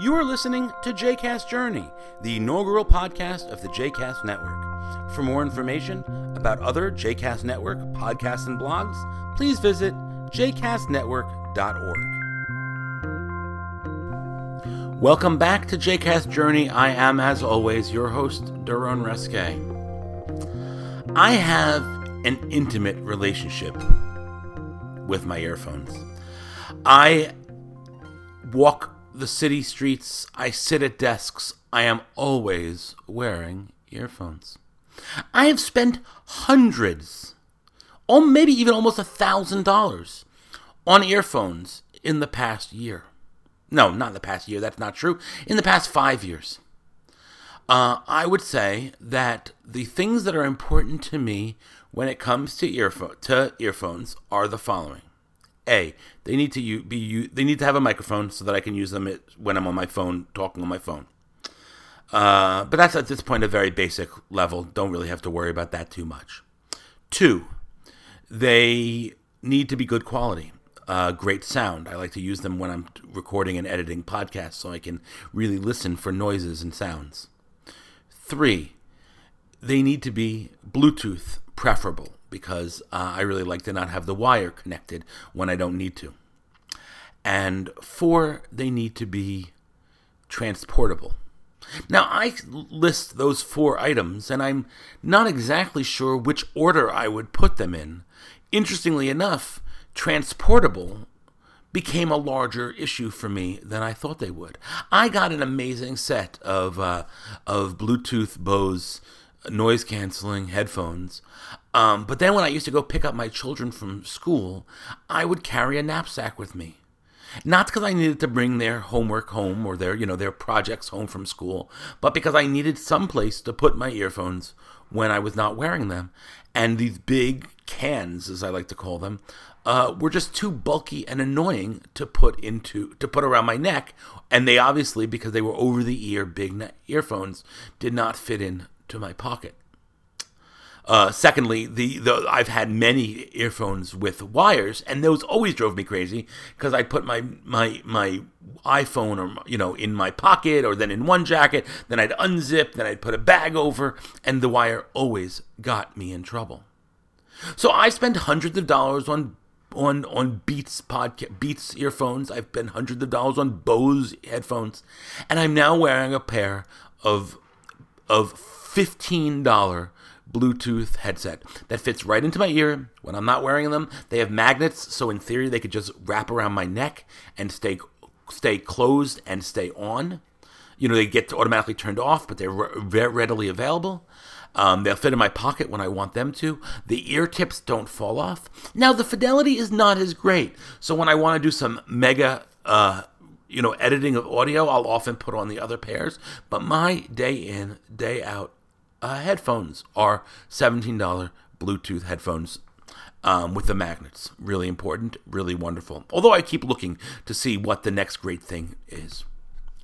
You are listening to JCast Journey, the inaugural podcast of the JCast Network. For more information about other JCast Network podcasts and blogs, please visit jcastnetwork.org. Welcome back to JCast Journey. I am, as always, your host, Doron Reske. I have an intimate relationship with my earphones. I walk the city streets, I sit at desks, I am always wearing earphones. I have spent hundreds, or maybe even almost a thousand dollars on earphones in the past year. No, not in the past year, that's not true. In the past five years. Uh, I would say that the things that are important to me when it comes to, earpho- to earphones are the following. A, they need to u- be they need to have a microphone so that I can use them when I'm on my phone talking on my phone. Uh, but that's at this point a very basic level. Don't really have to worry about that too much. Two, they need to be good quality, uh, great sound. I like to use them when I'm recording and editing podcasts so I can really listen for noises and sounds. Three, they need to be Bluetooth preferable because uh, I really like to not have the wire connected when I don't need to. And four, they need to be transportable. Now, I list those four items, and I'm not exactly sure which order I would put them in. Interestingly enough, transportable became a larger issue for me than I thought they would. I got an amazing set of uh, of Bluetooth Bose noise canceling headphones. Um, but then when I used to go pick up my children from school, I would carry a knapsack with me. Not because I needed to bring their homework home or their, you know, their projects home from school, but because I needed some place to put my earphones when I was not wearing them. And these big cans, as I like to call them, uh, were just too bulky and annoying to put into to put around my neck. And they obviously, because they were over the ear big ne- earphones, did not fit in to my pocket. Uh, secondly, the, the I've had many earphones with wires, and those always drove me crazy because I put my my my iPhone or you know in my pocket or then in one jacket, then I'd unzip, then I'd put a bag over, and the wire always got me in trouble. So I spent hundreds of dollars on on on Beats podcast Beats earphones. I've spent hundreds of dollars on Bose headphones, and I'm now wearing a pair of of fifteen dollar Bluetooth headset that fits right into my ear when I'm not wearing them. They have magnets, so in theory they could just wrap around my neck and stay stay closed and stay on. You know, they get automatically turned off, but they're very readily available. Um, they'll fit in my pocket when I want them to. The ear tips don't fall off. Now the fidelity is not as great, so when I want to do some mega uh, you know, editing of audio, I'll often put on the other pairs. But my day in, day out uh, headphones are $17 Bluetooth headphones um, with the magnets. Really important, really wonderful. Although I keep looking to see what the next great thing is.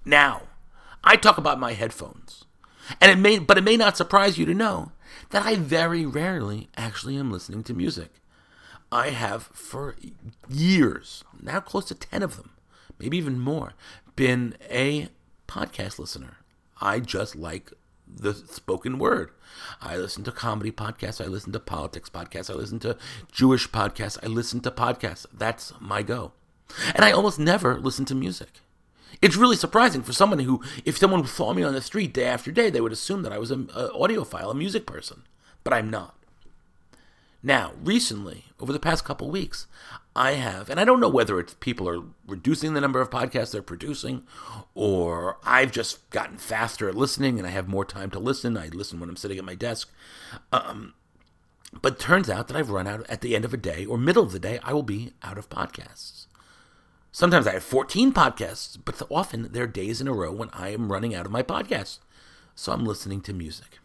Now, I talk about my headphones, and it may, but it may not surprise you to know that I very rarely actually am listening to music. I have for years, now close to 10 of them, maybe even more, been a podcast listener. I just like the spoken word. I listen to comedy podcasts. I listen to politics podcasts. I listen to Jewish podcasts. I listen to podcasts. That's my go. And I almost never listen to music. It's really surprising for someone who, if someone saw me on the street day after day, they would assume that I was an audiophile, a music person. But I'm not. Now, recently, over the past couple weeks, I have, and I don't know whether it's people are reducing the number of podcasts they're producing, or I've just gotten faster at listening and I have more time to listen. I listen when I'm sitting at my desk. Um, but turns out that I've run out at the end of a day or middle of the day, I will be out of podcasts. Sometimes I have 14 podcasts, but often there are days in a row when I am running out of my podcasts. So I'm listening to music.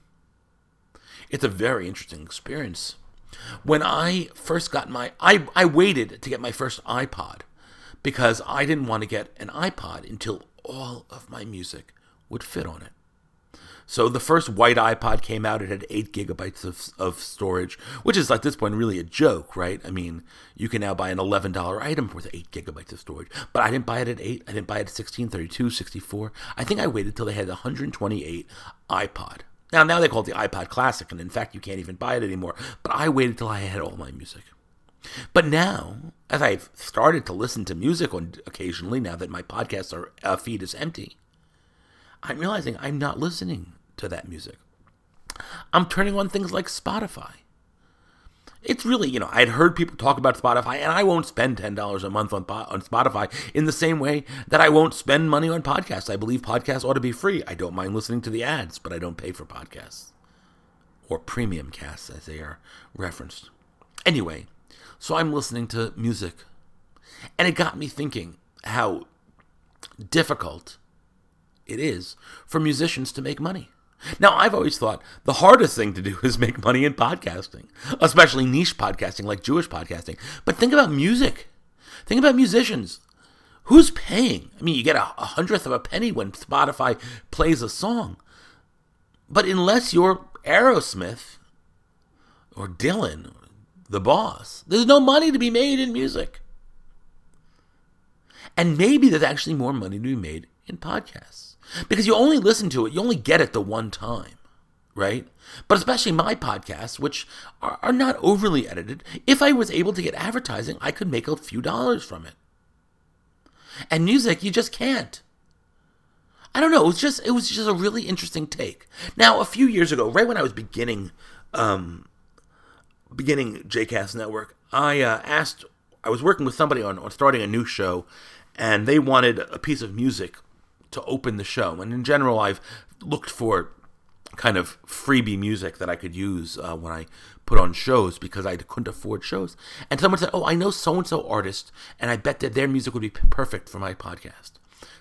It's a very interesting experience. When I first got my I, I waited to get my first iPod because I didn't want to get an iPod until all of my music would fit on it. So the first white iPod came out. It had eight gigabytes of, of storage, which is at this point really a joke, right? I mean, you can now buy an eleven dollar item with eight gigabytes of storage, but I didn't buy it at eight. I didn't buy it at 16, 32, 64. I think I waited till they had the 128 iPod. Now, now they call it the iPod Classic, and in fact, you can't even buy it anymore. But I waited till I had all my music. But now, as I've started to listen to music on occasionally, now that my podcast are, uh, feed is empty, I'm realizing I'm not listening to that music. I'm turning on things like Spotify. It's really, you know, I'd heard people talk about Spotify, and I won't spend $10 a month on, on Spotify in the same way that I won't spend money on podcasts. I believe podcasts ought to be free. I don't mind listening to the ads, but I don't pay for podcasts or premium casts as they are referenced. Anyway, so I'm listening to music, and it got me thinking how difficult it is for musicians to make money. Now, I've always thought the hardest thing to do is make money in podcasting, especially niche podcasting like Jewish podcasting. But think about music. Think about musicians. Who's paying? I mean, you get a, hundredth of a penny when Spotify plays a song. But unless you're Aerosmith or Dylan, the boss, there's no money to be made in music. And maybe there's actually more money to be made in podcasts because you only listen to it, you only get it the one time, right? But especially my podcasts, which are, are not overly edited, if I was able to get advertising, I could make a few dollars from it. And music, you just can't. I don't know. It was just it was just a really interesting take. Now, a few years ago, right when I was beginning, um, beginning JCast Network, I uh, asked. I was working with somebody on, on starting a new show, and they wanted a piece of music to open the show. And in general, I've looked for kind of freebie music that I could use uh, when I put on shows because I couldn't afford shows. And someone said, "Oh, I know so and so artist, and I bet that their music would be perfect for my podcast."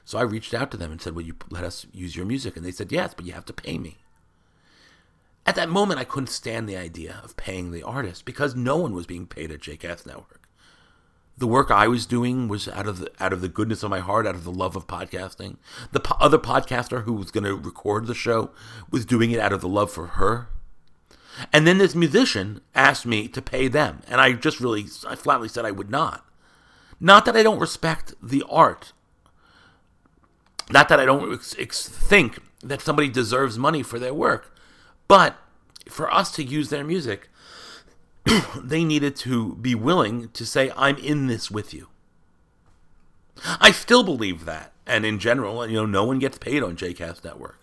So I reached out to them and said, "Will you let us use your music?" And they said, "Yes, but you have to pay me." At that moment, I couldn't stand the idea of paying the artist because no one was being paid at JCast Network the work I was doing was out of the out of the goodness of my heart, out of the love of podcasting. The po- other podcaster who was going to record the show was doing it out of the love for her. And then this musician asked me to pay them, and I just really I flatly said I would not. Not that I don't respect the art. Not that I don't ex- ex- think that somebody deserves money for their work, but for us to use their music, they needed to be willing to say, I'm in this with you. I still believe that. And in general, you know, no one gets paid on JCast Network.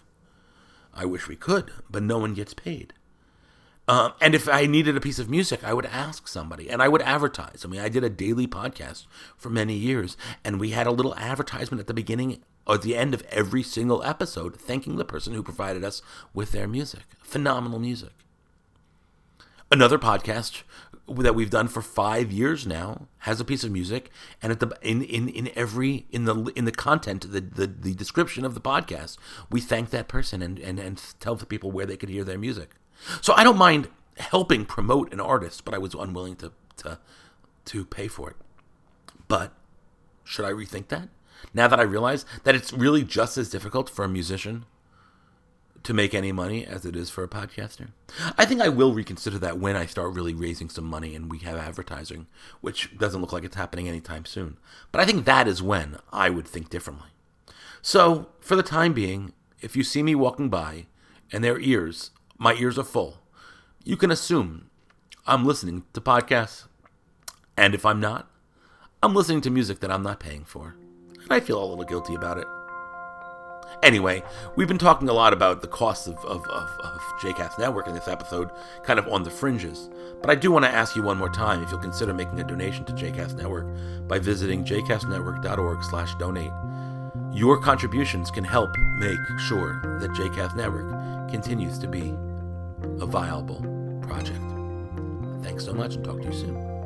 I wish we could, but no one gets paid. Um, and if I needed a piece of music, I would ask somebody and I would advertise. I mean, I did a daily podcast for many years, and we had a little advertisement at the beginning or the end of every single episode thanking the person who provided us with their music. Phenomenal music another podcast that we've done for five years now has a piece of music and at the in in, in every in the in the content the, the the description of the podcast we thank that person and and and tell the people where they could hear their music. So i don't mind helping promote an artist but i was unwilling to to to pay for it. But should i rethink that? Now that i realize that it's really just as difficult for a musician to make any money as it is for a podcaster. I think I will reconsider that when I start really raising some money and we have advertising, which doesn't look like it's happening anytime soon. But I think that is when I would think differently. So, for the time being, if you see me walking by and their ears, my ears are full, you can assume I'm listening to podcasts. And if I'm not, I'm listening to music that I'm not paying for. And I feel a little guilty about it. Anyway, we've been talking a lot about the costs of, of, of, of JCast Network in this episode, kind of on the fringes. But I do want to ask you one more time if you'll consider making a donation to JCast Network by visiting jcastnetwork.org slash donate. Your contributions can help make sure that JCast Network continues to be a viable project. Thanks so much and talk to you soon.